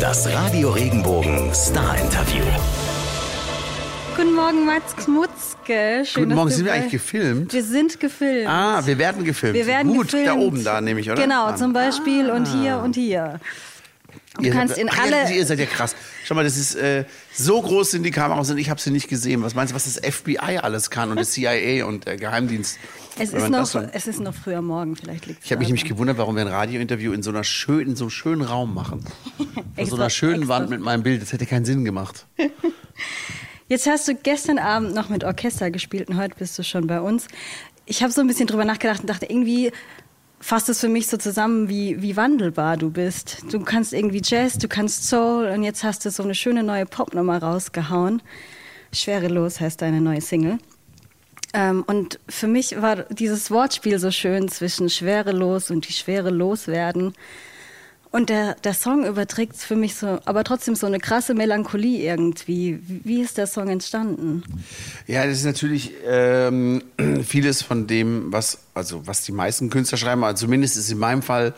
Das Radio Regenbogen Star Interview. Guten Morgen, Mats Kmutzke. Schön, Guten Morgen, sind wir eigentlich gefilmt? Wir sind gefilmt. Ah, wir werden gefilmt. wir werden Gut, gefilmt. da oben da nehme ich, oder? Genau, Ah. zum Beispiel und hier und hier. Du Ihr kannst seid- in alle... Ja, ihr seid ja krass. Schau mal, das ist äh, so groß sind die Kameras und ich habe sie nicht gesehen. Was meinst du, was das FBI alles kann und das CIA und der Geheimdienst? Es ist, noch, so- es ist noch früher Morgen, vielleicht liegt ich habe mich nämlich gewundert, warum wir ein Radiointerview in so einer schönen, in so einem schönen Raum machen. Auf so einer schönen extra. Wand mit meinem Bild. Das hätte keinen Sinn gemacht. Jetzt hast du gestern Abend noch mit Orchester gespielt und heute bist du schon bei uns. Ich habe so ein bisschen drüber nachgedacht und dachte, irgendwie fasst es für mich so zusammen, wie, wie wandelbar du bist. Du kannst irgendwie Jazz, du kannst Soul und jetzt hast du so eine schöne neue Popnummer rausgehauen. Schwerelos heißt deine neue Single. Ähm, und für mich war dieses Wortspiel so schön zwischen schwerelos und die Schwere loswerden. Und der, der Song überträgt für mich so, aber trotzdem so eine krasse Melancholie irgendwie. Wie, ist der Song entstanden? Ja, das ist natürlich ähm, vieles von dem, was, also was die meisten Künstler schreiben, also zumindest ist in meinem Fall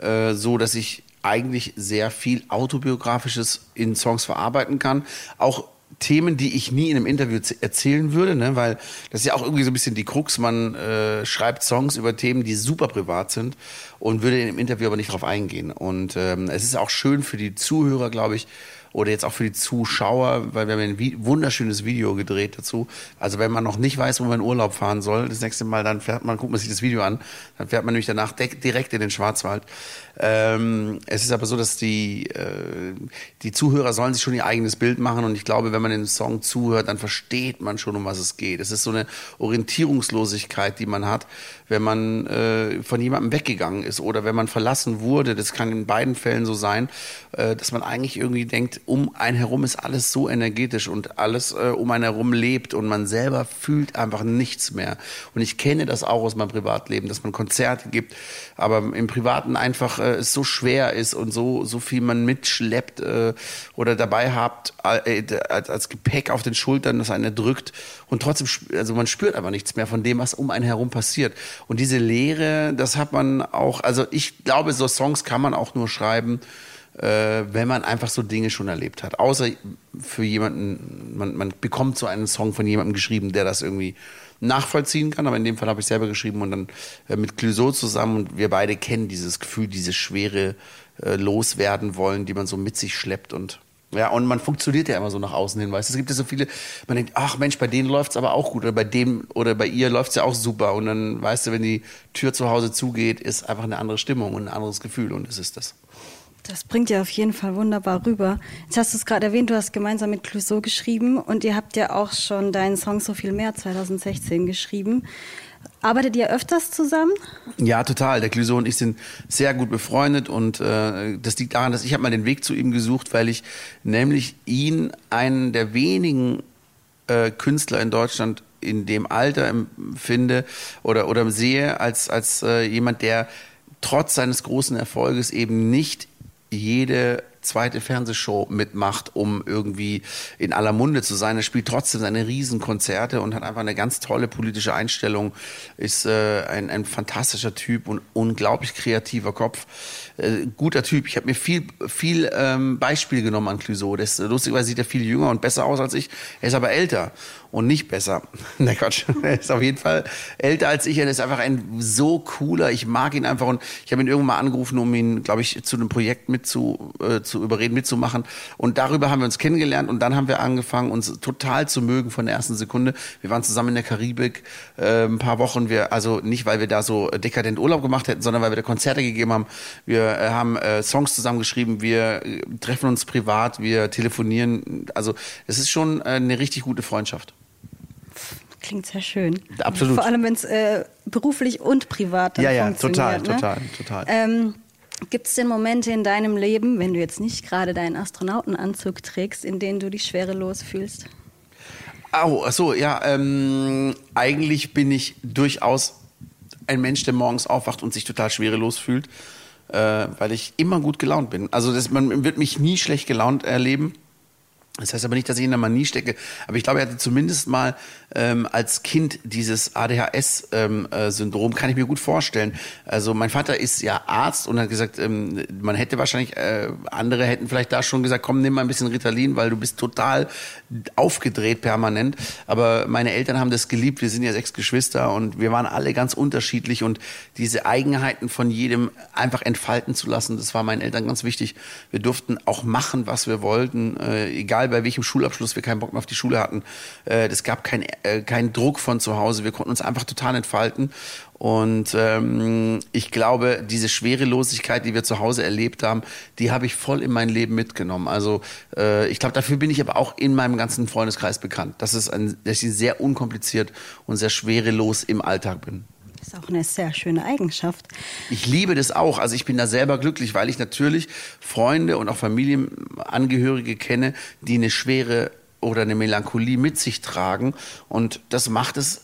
äh, so, dass ich eigentlich sehr viel autobiografisches in Songs verarbeiten kann. Auch Themen, die ich nie in einem Interview erzählen würde, ne? weil das ist ja auch irgendwie so ein bisschen die Krux. Man äh, schreibt Songs über Themen, die super privat sind und würde in einem Interview aber nicht drauf eingehen. Und ähm, es ist auch schön für die Zuhörer, glaube ich, oder jetzt auch für die Zuschauer, weil wir haben ein wunderschönes Video gedreht dazu. Also wenn man noch nicht weiß, wo man in Urlaub fahren soll, das nächste Mal, dann fährt man, guckt man sich das Video an, dann fährt man nämlich danach direkt in den Schwarzwald. Ähm, es ist aber so, dass die, äh, die Zuhörer sollen sich schon ihr eigenes Bild machen und ich glaube, wenn man den Song zuhört, dann versteht man schon, um was es geht. Es ist so eine Orientierungslosigkeit, die man hat, wenn man äh, von jemandem weggegangen ist oder wenn man verlassen wurde. Das kann in beiden Fällen so sein, äh, dass man eigentlich irgendwie denkt, um einen herum ist alles so energetisch und alles äh, um einen herum lebt und man selber fühlt einfach nichts mehr. Und ich kenne das auch aus meinem Privatleben, dass man Konzerte gibt, aber im Privaten einfach äh, es so schwer ist und so so viel man mitschleppt äh, oder dabei habt äh, als, als Gepäck auf den Schultern, das einen drückt und trotzdem also man spürt einfach nichts mehr von dem, was um einen herum passiert. Und diese Leere, das hat man auch, also ich glaube, so Songs kann man auch nur schreiben, äh, wenn man einfach so Dinge schon erlebt hat. Außer für jemanden, man, man bekommt so einen Song von jemandem geschrieben, der das irgendwie nachvollziehen kann. Aber in dem Fall habe ich selber geschrieben und dann äh, mit Clouseau zusammen und wir beide kennen dieses Gefühl, diese schwere äh, loswerden wollen, die man so mit sich schleppt und ja, und man funktioniert ja immer so nach außen hin, weißt. Es gibt ja so viele, man denkt, ach Mensch, bei denen läuft's aber auch gut oder bei dem oder bei ihr läuft's ja auch super. Und dann, weißt du, wenn die Tür zu Hause zugeht, ist einfach eine andere Stimmung und ein anderes Gefühl und das ist das. Das bringt ja auf jeden Fall wunderbar rüber. Jetzt hast du es gerade erwähnt, du hast gemeinsam mit Clouseau geschrieben und ihr habt ja auch schon deinen Song So viel mehr 2016 geschrieben. Arbeitet ihr öfters zusammen? Ja, total. Der Clouseau und ich sind sehr gut befreundet und äh, das liegt daran, dass ich habe mal den Weg zu ihm gesucht, weil ich nämlich ihn einen der wenigen äh, Künstler in Deutschland in dem Alter empfinde oder oder sehe als als äh, jemand, der trotz seines großen Erfolges eben nicht jede zweite Fernsehshow mitmacht, um irgendwie in aller Munde zu sein. Er spielt trotzdem seine Riesenkonzerte und hat einfach eine ganz tolle politische Einstellung, ist äh, ein, ein fantastischer Typ und unglaublich kreativer Kopf. Äh, guter Typ. Ich habe mir viel, viel ähm, Beispiel genommen an Clouseau. Das, lustigerweise sieht er viel jünger und besser aus als ich. Er ist aber älter und nicht besser. Na Quatsch. Er ist auf jeden Fall älter als ich. Er ist einfach ein so cooler. Ich mag ihn einfach und ich habe ihn irgendwann mal angerufen, um ihn, glaube ich, zu einem Projekt mit zu, äh, zu überreden, mitzumachen. Und darüber haben wir uns kennengelernt und dann haben wir angefangen, uns total zu mögen von der ersten Sekunde. Wir waren zusammen in der Karibik äh, ein paar Wochen. Wir, also nicht, weil wir da so dekadent Urlaub gemacht hätten, sondern weil wir da Konzerte gegeben haben. Wir äh, haben äh, Songs zusammengeschrieben. Wir äh, treffen uns privat. Wir telefonieren. Also es ist schon äh, eine richtig gute Freundschaft. Klingt sehr schön. Absolut. Vor allem, wenn es äh, beruflich und privat dann Ja, ja, funktioniert. total, ne? total, total. Ähm, Gibt es denn Momente in deinem Leben, wenn du jetzt nicht gerade deinen Astronautenanzug trägst, in denen du dich schwerelos fühlst? Oh, ach so, ja, ähm, eigentlich bin ich durchaus ein Mensch, der morgens aufwacht und sich total schwerelos fühlt, äh, weil ich immer gut gelaunt bin. Also das, man wird mich nie schlecht gelaunt erleben. Das heißt aber nicht, dass ich in der Manie stecke, aber ich glaube, er hatte zumindest mal ähm, als Kind dieses ADHS-Syndrom, ähm, äh, kann ich mir gut vorstellen. Also mein Vater ist ja Arzt und hat gesagt, ähm, man hätte wahrscheinlich, äh, andere hätten vielleicht da schon gesagt, komm, nimm mal ein bisschen Ritalin, weil du bist total aufgedreht permanent. Aber meine Eltern haben das geliebt, wir sind ja sechs Geschwister und wir waren alle ganz unterschiedlich und diese Eigenheiten von jedem einfach entfalten zu lassen, das war meinen Eltern ganz wichtig. Wir durften auch machen, was wir wollten, äh, egal egal bei welchem Schulabschluss wir keinen Bock mehr auf die Schule hatten. Äh, es gab keinen äh, kein Druck von zu Hause. Wir konnten uns einfach total entfalten. Und ähm, ich glaube, diese Schwerelosigkeit, die wir zu Hause erlebt haben, die habe ich voll in mein Leben mitgenommen. Also äh, ich glaube, dafür bin ich aber auch in meinem ganzen Freundeskreis bekannt, dass, es ein, dass ich sehr unkompliziert und sehr schwerelos im Alltag bin. Das ist auch eine sehr schöne Eigenschaft. Ich liebe das auch. Also ich bin da selber glücklich, weil ich natürlich Freunde und auch Familienangehörige kenne, die eine schwere oder eine Melancholie mit sich tragen. Und das macht es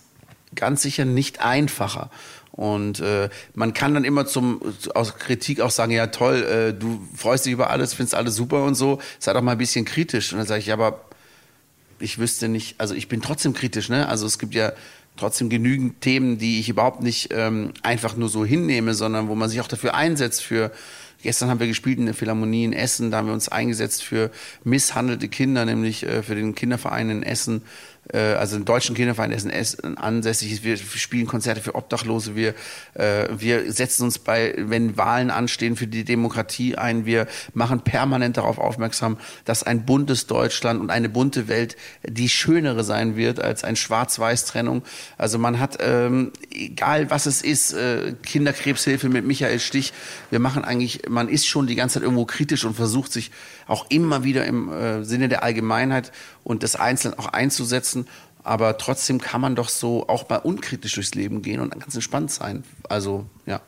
ganz sicher nicht einfacher. Und äh, man kann dann immer zum aus Kritik auch sagen, ja toll, äh, du freust dich über alles, findest alles super und so, sei doch mal ein bisschen kritisch. Und dann sage ich, aber ich wüsste nicht, also ich bin trotzdem kritisch, ne? Also es gibt ja trotzdem genügend Themen, die ich überhaupt nicht ähm, einfach nur so hinnehme, sondern wo man sich auch dafür einsetzt für Gestern haben wir gespielt in der Philharmonie in Essen, da haben wir uns eingesetzt für misshandelte Kinder, nämlich äh, für den Kinderverein in Essen, also den deutschen Kinderverein Essen ansässig ist. Wir spielen Konzerte für Obdachlose. Wir, äh, wir setzen uns bei, wenn Wahlen anstehen, für die Demokratie ein. Wir machen permanent darauf aufmerksam, dass ein buntes Deutschland und eine bunte Welt die schönere sein wird als ein Schwarz-Weiß-Trennung. Also man hat, ähm, egal was es ist, äh, Kinderkrebshilfe mit Michael Stich. Wir machen eigentlich, man ist schon die ganze Zeit irgendwo kritisch und versucht sich auch immer wieder im äh, Sinne der Allgemeinheit und des Einzelnen auch einzusetzen. Aber trotzdem kann man doch so auch mal unkritisch durchs Leben gehen und ganz entspannt sein. Also, ja.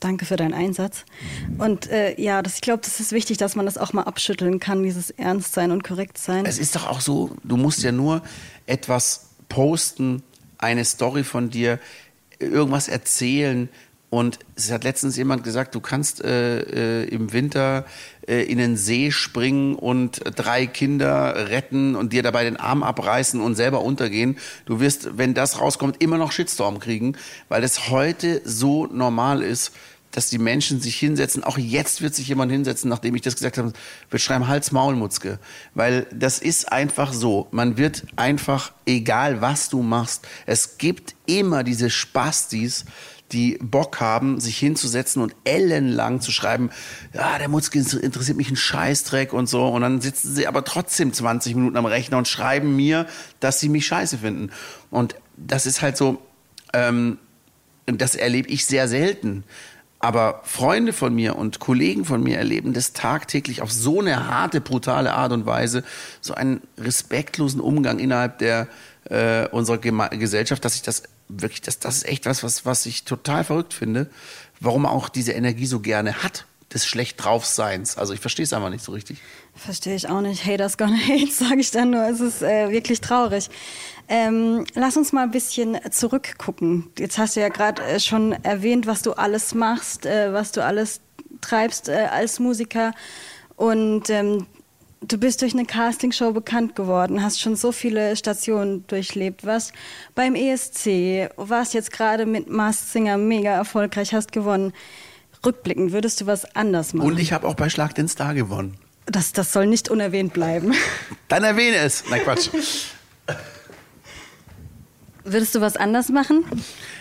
Danke für deinen Einsatz. Und äh, ja, das, ich glaube, das ist wichtig, dass man das auch mal abschütteln kann, dieses Ernstsein und Korrektsein. Es ist doch auch so, du musst ja nur etwas posten, eine Story von dir, irgendwas erzählen, und es hat letztens jemand gesagt, du kannst äh, äh, im Winter äh, in den See springen und drei Kinder retten und dir dabei den Arm abreißen und selber untergehen. Du wirst, wenn das rauskommt, immer noch Shitstorm kriegen, weil es heute so normal ist, dass die Menschen sich hinsetzen. Auch jetzt wird sich jemand hinsetzen, nachdem ich das gesagt habe, wird schreiben Hals Maul Mutzke, weil das ist einfach so. Man wird einfach egal was du machst, es gibt immer diese Spastis, die Bock haben, sich hinzusetzen und ellenlang zu schreiben, ja, der Mutzke interessiert mich ein Scheißdreck und so. Und dann sitzen sie aber trotzdem 20 Minuten am Rechner und schreiben mir, dass sie mich scheiße finden. Und das ist halt so, ähm, das erlebe ich sehr selten. Aber Freunde von mir und Kollegen von mir erleben das tagtäglich auf so eine harte, brutale Art und Weise, so einen respektlosen Umgang innerhalb der äh, unserer Gema Gesellschaft, dass ich das wirklich, das, das ist echt was, was, was ich total verrückt finde, warum man auch diese Energie so gerne hat, des schlecht draufseins. Also ich verstehe es einfach nicht so richtig. Verstehe ich auch nicht. Haters gonna hate, sage ich dann nur. Es ist äh, wirklich traurig. Ähm, lass uns mal ein bisschen zurückgucken. Jetzt hast du ja gerade äh, schon erwähnt, was du alles machst, äh, was du alles treibst äh, als Musiker. Und ähm, du bist durch eine Castingshow bekannt geworden, hast schon so viele Stationen durchlebt, warst beim ESC, warst jetzt gerade mit Masked Singer mega erfolgreich, hast gewonnen. Rückblickend würdest du was anders machen? Und ich habe auch bei Schlag den Star gewonnen. Das, das soll nicht unerwähnt bleiben. Dann erwähne es. Nein, Quatsch. Würdest du was anders machen?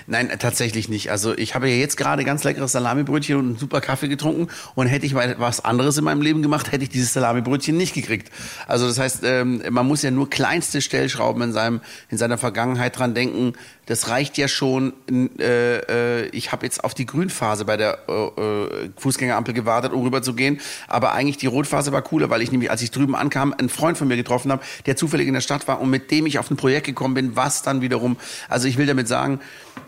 Nein, tatsächlich nicht. Also ich habe ja jetzt gerade ganz leckeres Salamibrötchen und einen super Kaffee getrunken und hätte ich was anderes in meinem Leben gemacht, hätte ich dieses Salamibrötchen nicht gekriegt. Also das heißt, ähm, man muss ja nur kleinste Stellschrauben in seinem in seiner Vergangenheit dran denken. Das reicht ja schon. Äh, äh, ich habe jetzt auf die Grünphase bei der äh, Fußgängerampel gewartet, um rüber zu gehen. Aber eigentlich die Rotphase war cooler, weil ich nämlich, als ich drüben ankam, einen Freund von mir getroffen habe, der zufällig in der Stadt war und mit dem ich auf ein Projekt gekommen bin, was dann wiederum. Also ich will damit sagen,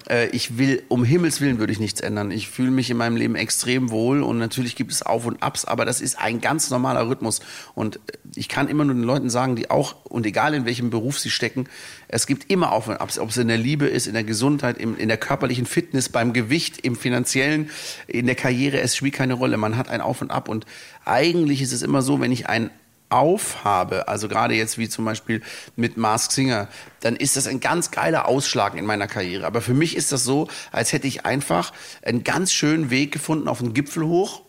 äh, ich will, um Himmels Willen würde ich nichts ändern. Ich fühle mich in meinem Leben extrem wohl und natürlich gibt es Auf und Abs, aber das ist ein ganz normaler Rhythmus. Und ich kann immer nur den Leuten sagen, die auch, und egal in welchem Beruf sie stecken, es gibt immer Auf und Abs, ob es in der Liebe ist, in der Gesundheit, in der körperlichen Fitness, beim Gewicht, im finanziellen, in der Karriere, es spielt keine Rolle. Man hat ein Auf und Ab und eigentlich ist es immer so, wenn ich ein aufhabe, also gerade jetzt wie zum Beispiel mit Mask Singer, dann ist das ein ganz geiler Ausschlag in meiner Karriere. Aber für mich ist das so, als hätte ich einfach einen ganz schönen Weg gefunden auf den Gipfel hoch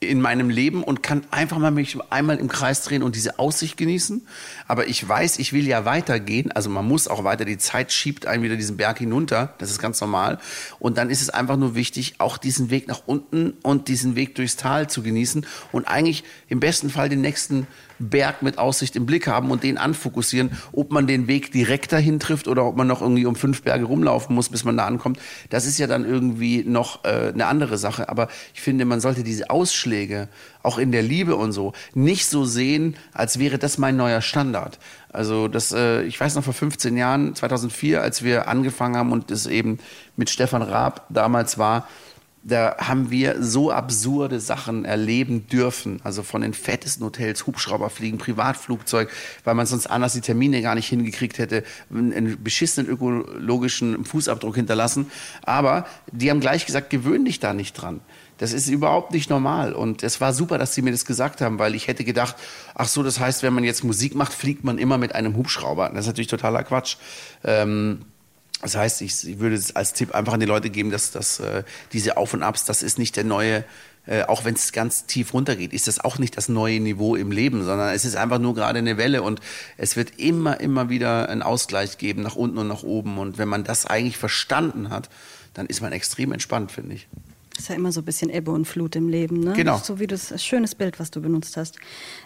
in meinem Leben und kann einfach mal mich einmal im Kreis drehen und diese Aussicht genießen. Aber ich weiß, ich will ja weitergehen. Also man muss auch weiter. Die Zeit schiebt einen wieder diesen Berg hinunter. Das ist ganz normal. Und dann ist es einfach nur wichtig, auch diesen Weg nach unten und diesen Weg durchs Tal zu genießen und eigentlich im besten Fall den nächsten Berg mit Aussicht im Blick haben und den anfokussieren. Ob man den Weg direkt dahin trifft oder ob man noch irgendwie um fünf Berge rumlaufen muss, bis man da ankommt, das ist ja dann irgendwie noch äh, eine andere Sache. Aber ich finde, man sollte diese Ausschläge auch in der Liebe und so nicht so sehen, als wäre das mein neuer Standard. Also das, äh, ich weiß noch vor 15 Jahren, 2004, als wir angefangen haben und es eben mit Stefan Raab damals war, da haben wir so absurde Sachen erleben dürfen. Also von den fettesten Hotels, Hubschrauber fliegen, Privatflugzeug, weil man sonst anders die Termine gar nicht hingekriegt hätte, einen beschissenen ökologischen Fußabdruck hinterlassen. Aber die haben gleich gesagt, gewöhn dich da nicht dran. Das ist überhaupt nicht normal. Und es war super, dass sie mir das gesagt haben, weil ich hätte gedacht, ach so, das heißt, wenn man jetzt Musik macht, fliegt man immer mit einem Hubschrauber. Das ist natürlich totaler Quatsch. Ähm, das heißt, ich, ich würde es als Tipp einfach an die Leute geben, dass, dass äh, diese Auf und Abs, das ist nicht der neue, äh, auch wenn es ganz tief runtergeht, ist das auch nicht das neue Niveau im Leben, sondern es ist einfach nur gerade eine Welle und es wird immer, immer wieder einen Ausgleich geben nach unten und nach oben. Und wenn man das eigentlich verstanden hat, dann ist man extrem entspannt, finde ich. Das ist ja immer so ein bisschen Ebbe und Flut im Leben, ne? Genau. So wie das, das schönes Bild, was du benutzt hast.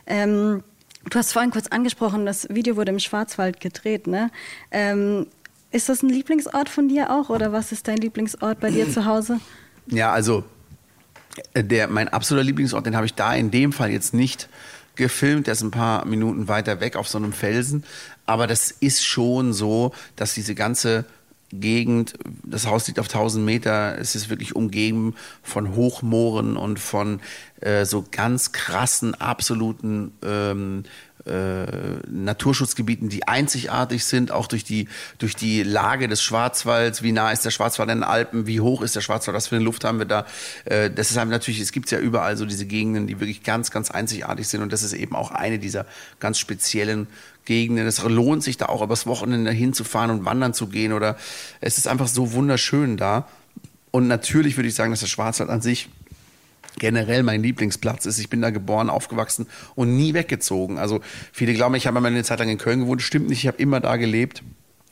Ähm, du hast vorhin kurz angesprochen, das Video wurde im Schwarzwald gedreht, ne? Ähm, ist das ein Lieblingsort von dir auch oder was ist dein Lieblingsort bei dir zu Hause? Ja, also äh, der, mein absoluter Lieblingsort, den habe ich da in dem Fall jetzt nicht gefilmt. Der ist ein paar Minuten weiter weg auf so einem Felsen. Aber das ist schon so, dass diese ganze Gegend, das Haus liegt auf 1000 Meter, es ist wirklich umgeben von Hochmooren und von äh, so ganz krassen, absoluten ähm, äh, Naturschutzgebieten, die einzigartig sind, auch durch die, durch die Lage des Schwarzwalds. Wie nah ist der Schwarzwald an den Alpen? Wie hoch ist der Schwarzwald? Was für eine Luft haben wir da? Äh, das ist halt natürlich, es gibt ja überall so diese Gegenden, die wirklich ganz, ganz einzigartig sind. Und das ist eben auch eine dieser ganz speziellen Gegenden. Es lohnt sich da auch übers Wochenende hinzufahren und wandern zu gehen oder es ist einfach so wunderschön da. Und natürlich würde ich sagen, dass der Schwarzwald an sich generell mein Lieblingsplatz ist. Ich bin da geboren, aufgewachsen und nie weggezogen. Also viele glauben, ich habe mal eine Zeit lang in Köln gewohnt. Stimmt nicht, ich habe immer da gelebt.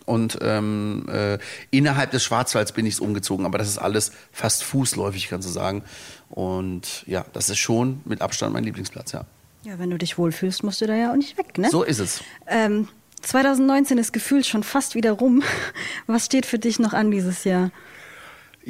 Und ähm, äh, innerhalb des Schwarzwalds bin ich umgezogen, aber das ist alles fast fußläufig, kannst du sagen. Und ja, das ist schon mit Abstand mein Lieblingsplatz, ja. Ja, wenn du dich wohlfühlst, musst du da ja auch nicht weg, ne? So ist es. Ähm, 2019 ist gefühlt schon fast wieder rum. Was steht für dich noch an dieses Jahr?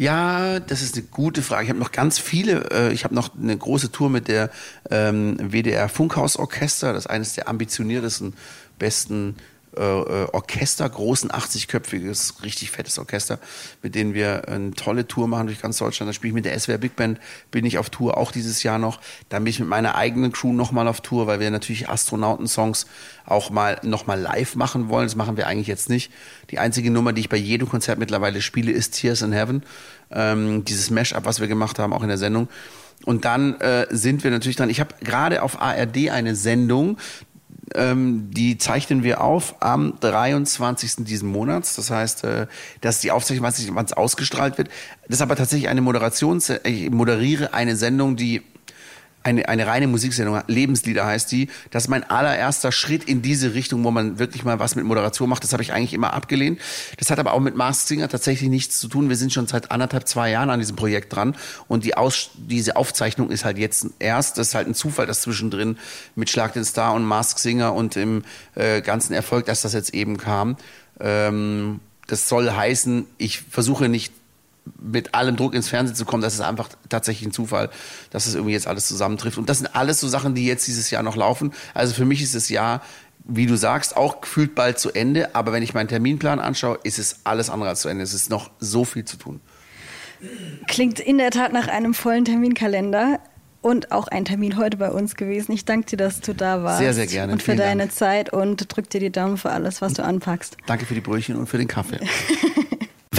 Ja, das ist eine gute Frage. Ich habe noch ganz viele. Äh, ich habe noch eine große Tour mit der ähm, WDR Funkhaus Orchester. Das ist eines der ambitioniertesten, besten äh, äh Orchester, großen 80-köpfiges, richtig fettes Orchester, mit denen wir eine tolle Tour machen durch ganz Deutschland. Da spiele ich mit der SWR Big Band, bin ich auf Tour, auch dieses Jahr noch. Dann bin ich mit meiner eigenen Crew nochmal auf Tour, weil wir natürlich Astronauten-Songs auch mal nochmal live machen wollen. Das machen wir eigentlich jetzt nicht. Die einzige Nummer, die ich bei jedem Konzert mittlerweile spiele, ist Tears in Heaven. Ähm, dieses Mash-up, was wir gemacht haben, auch in der Sendung. Und dann äh, sind wir natürlich dran. Ich habe gerade auf ARD eine Sendung, ähm, die zeichnen wir auf am 23. diesen Monats. Das heißt, äh, dass die Aufzeichnung, wann es ausgestrahlt wird. Das ist aber tatsächlich eine Moderation. Ich moderiere eine Sendung, die eine, eine reine Musiksendung, Lebenslieder heißt die. Das ist mein allererster Schritt in diese Richtung, wo man wirklich mal was mit Moderation macht. Das habe ich eigentlich immer abgelehnt. Das hat aber auch mit Mars Singer tatsächlich nichts zu tun. Wir sind schon seit anderthalb, zwei Jahren an diesem Projekt dran. Und die Aus, diese Aufzeichnung ist halt jetzt erst, das ist halt ein Zufall, dass zwischendrin mit Schlag den Star und Mask Singer und im äh, ganzen Erfolg, dass das jetzt eben kam. Ähm, das soll heißen, ich versuche nicht mit allem Druck ins Fernsehen zu kommen, das ist einfach tatsächlich ein Zufall, dass es irgendwie jetzt alles zusammentrifft. Und das sind alles so Sachen, die jetzt dieses Jahr noch laufen. Also für mich ist das Jahr, wie du sagst, auch gefühlt bald zu Ende. Aber wenn ich meinen Terminplan anschaue, ist es alles andere als zu Ende. Es ist noch so viel zu tun. Klingt in der Tat nach einem vollen Terminkalender und auch ein Termin heute bei uns gewesen. Ich danke dir, dass du da warst. Sehr, sehr gerne. Und für Vielen deine Dank. Zeit und drück dir die Daumen für alles, was du anpackst. Danke für die Brötchen und für den Kaffee.